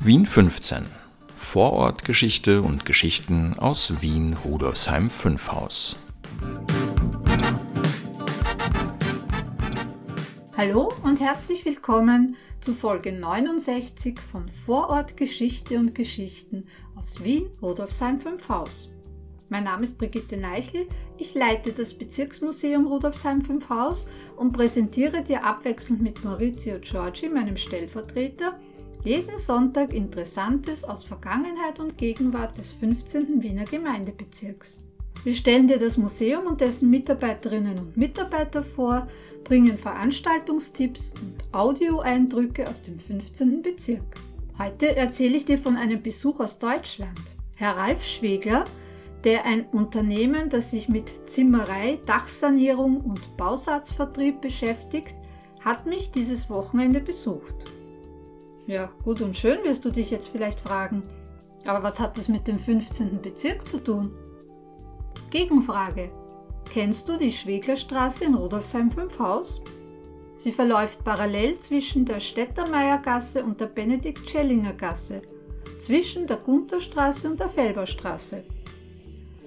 Wien 15. Vorortgeschichte und Geschichten aus Wien Rudolfsheim 5 Haus. Hallo und herzlich willkommen zu Folge 69 von Vorortgeschichte und Geschichten aus Wien Rudolfsheim 5 Haus. Mein Name ist Brigitte Neichel, ich leite das Bezirksmuseum Rudolfsheim 5 Haus und präsentiere dir abwechselnd mit Maurizio Giorgi, meinem Stellvertreter, jeden Sonntag Interessantes aus Vergangenheit und Gegenwart des 15. Wiener Gemeindebezirks. Wir stellen dir das Museum und dessen Mitarbeiterinnen und Mitarbeiter vor, bringen Veranstaltungstipps und Audioeindrücke aus dem 15. Bezirk. Heute erzähle ich dir von einem Besuch aus Deutschland. Herr Ralf Schwegler der ein Unternehmen, das sich mit Zimmerei, Dachsanierung und Bausatzvertrieb beschäftigt, hat mich dieses Wochenende besucht. Ja, gut und schön wirst du dich jetzt vielleicht fragen, aber was hat das mit dem 15. Bezirk zu tun? Gegenfrage. Kennst du die Schweglerstraße in Rudolfsheim 5 Haus? Sie verläuft parallel zwischen der Städtermeiergasse und der Benedikt-Schellinger Gasse, zwischen der Gunterstraße und der Felberstraße.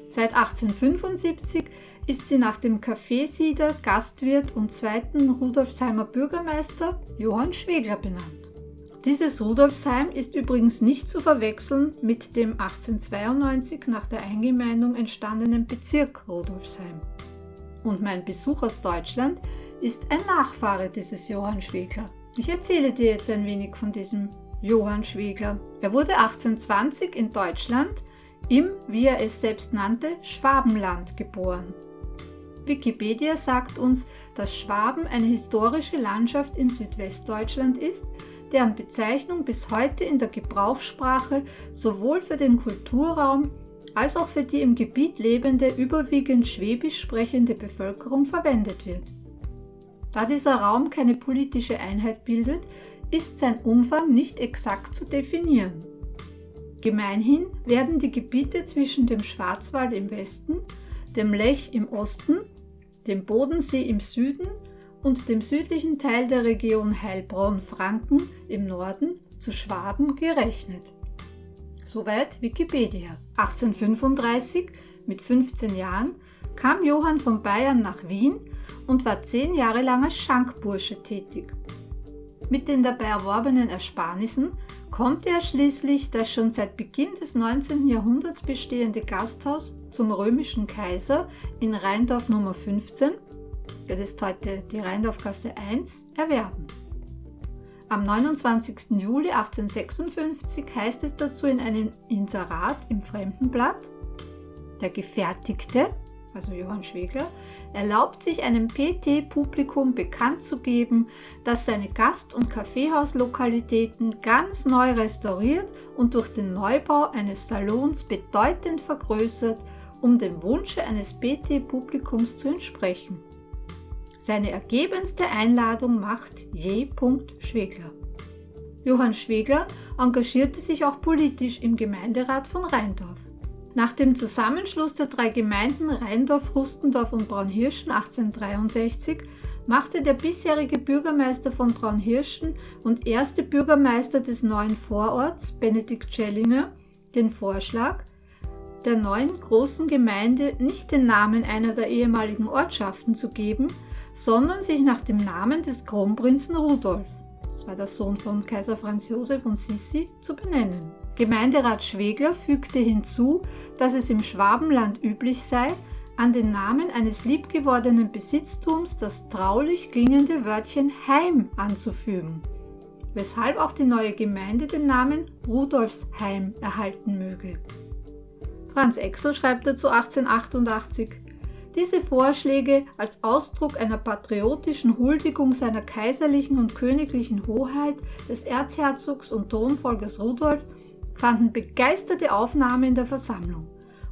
Seit 1875 ist sie nach dem Kaffeesieder, Gastwirt und zweiten Rudolfsheimer Bürgermeister Johann Schwegler benannt. Dieses Rudolfsheim ist übrigens nicht zu verwechseln mit dem 1892 nach der Eingemeindung entstandenen Bezirk Rudolfsheim. Und mein Besuch aus Deutschland ist ein Nachfahre dieses Johann Schwegler. Ich erzähle dir jetzt ein wenig von diesem Johann Schwegler. Er wurde 1820 in Deutschland im, wie er es selbst nannte, Schwabenland geboren. Wikipedia sagt uns, dass Schwaben eine historische Landschaft in Südwestdeutschland ist, deren Bezeichnung bis heute in der Gebrauchssprache sowohl für den Kulturraum als auch für die im Gebiet lebende überwiegend schwäbisch sprechende Bevölkerung verwendet wird. Da dieser Raum keine politische Einheit bildet, ist sein Umfang nicht exakt zu definieren. Gemeinhin werden die Gebiete zwischen dem Schwarzwald im Westen, dem Lech im Osten, dem Bodensee im Süden und dem südlichen Teil der Region Heilbronn-Franken im Norden zu Schwaben gerechnet. Soweit Wikipedia. 1835, mit 15 Jahren, kam Johann von Bayern nach Wien und war zehn Jahre lang als Schankbursche tätig. Mit den dabei erworbenen Ersparnissen konnte er schließlich das schon seit Beginn des 19. Jahrhunderts bestehende Gasthaus zum römischen Kaiser in Rheindorf Nummer 15, das ist heute die Rheindorfgasse 1, erwerben. Am 29. Juli 1856 heißt es dazu in einem Inserat im Fremdenblatt, der Gefertigte also Johann Schwegler, erlaubt sich einem PT-Publikum bekannt zu geben, dass seine Gast- und Kaffeehauslokalitäten ganz neu restauriert und durch den Neubau eines Salons bedeutend vergrößert, um dem Wunsche eines PT-Publikums zu entsprechen. Seine ergebenste Einladung macht J. Schwegler. Johann Schwegler engagierte sich auch politisch im Gemeinderat von Rheindorf. Nach dem Zusammenschluss der drei Gemeinden Rheindorf, Rustendorf und Braunhirschen 1863 machte der bisherige Bürgermeister von Braunhirschen und erste Bürgermeister des neuen Vororts, Benedikt Schellinger, den Vorschlag, der neuen großen Gemeinde nicht den Namen einer der ehemaligen Ortschaften zu geben, sondern sich nach dem Namen des Kronprinzen Rudolf, das war der Sohn von Kaiser Franz Josef und Sissi, zu benennen. Gemeinderat Schwegler fügte hinzu, dass es im Schwabenland üblich sei, an den Namen eines liebgewordenen Besitztums das traulich klingende Wörtchen Heim anzufügen, weshalb auch die neue Gemeinde den Namen Rudolfsheim erhalten möge. Franz Exel schreibt dazu 1888, diese Vorschläge als Ausdruck einer patriotischen Huldigung seiner kaiserlichen und königlichen Hoheit des Erzherzogs und Thronfolgers Rudolf fanden begeisterte Aufnahme in der Versammlung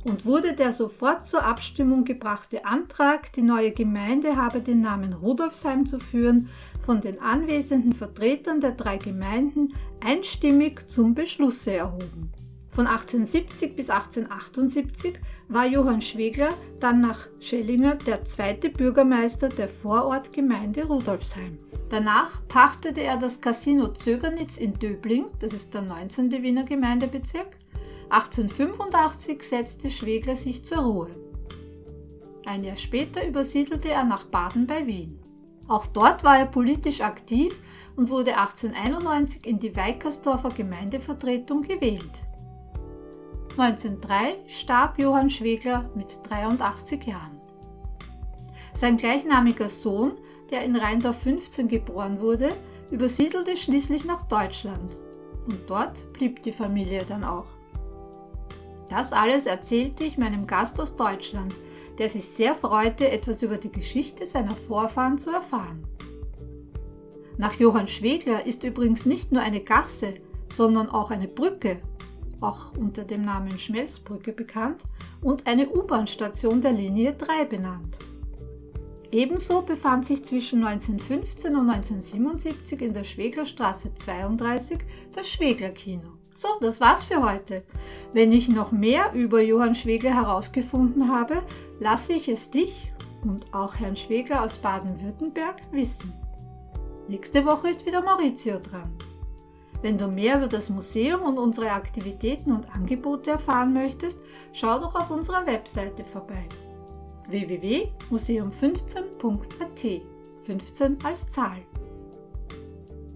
und wurde der sofort zur Abstimmung gebrachte Antrag, die neue Gemeinde habe den Namen Rudolfsheim zu führen, von den anwesenden Vertretern der drei Gemeinden einstimmig zum Beschlusse erhoben. Von 1870 bis 1878 war Johann Schwegler dann nach Schellinger der zweite Bürgermeister der Vorortgemeinde Rudolfsheim. Danach pachtete er das Casino Zögernitz in Döbling, das ist der 19. Wiener Gemeindebezirk. 1885 setzte Schwegler sich zur Ruhe. Ein Jahr später übersiedelte er nach Baden bei Wien. Auch dort war er politisch aktiv und wurde 1891 in die Weikersdorfer Gemeindevertretung gewählt. 1903 starb Johann Schwegler mit 83 Jahren. Sein gleichnamiger Sohn, der in Rheindorf 15 geboren wurde, übersiedelte schließlich nach Deutschland. Und dort blieb die Familie dann auch. Das alles erzählte ich meinem Gast aus Deutschland, der sich sehr freute, etwas über die Geschichte seiner Vorfahren zu erfahren. Nach Johann Schwegler ist übrigens nicht nur eine Gasse, sondern auch eine Brücke auch unter dem Namen Schmelzbrücke bekannt, und eine U-Bahn-Station der Linie 3 benannt. Ebenso befand sich zwischen 1915 und 1977 in der Schweglerstraße 32 das Schwegler-Kino. So, das war's für heute. Wenn ich noch mehr über Johann Schwegler herausgefunden habe, lasse ich es dich und auch Herrn Schwegler aus Baden-Württemberg wissen. Nächste Woche ist wieder Maurizio dran. Wenn du mehr über das Museum und unsere Aktivitäten und Angebote erfahren möchtest, schau doch auf unserer Webseite vorbei www.museum15.at 15 als Zahl.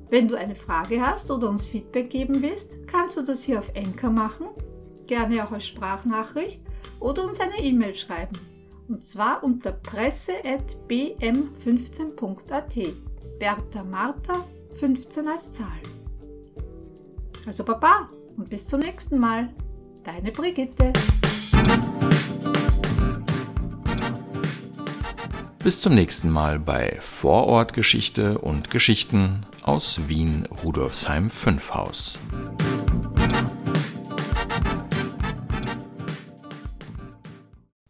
Wenn du eine Frage hast oder uns Feedback geben willst, kannst du das hier auf Enker machen, gerne auch als Sprachnachricht oder uns eine E-Mail schreiben. Und zwar unter presse.bm15.at. Bertha Martha 15 als Zahl. Also Baba und bis zum nächsten Mal. Deine Brigitte. Bis zum nächsten Mal bei Vorortgeschichte und Geschichten aus Wien Rudolfsheim 5 Haus.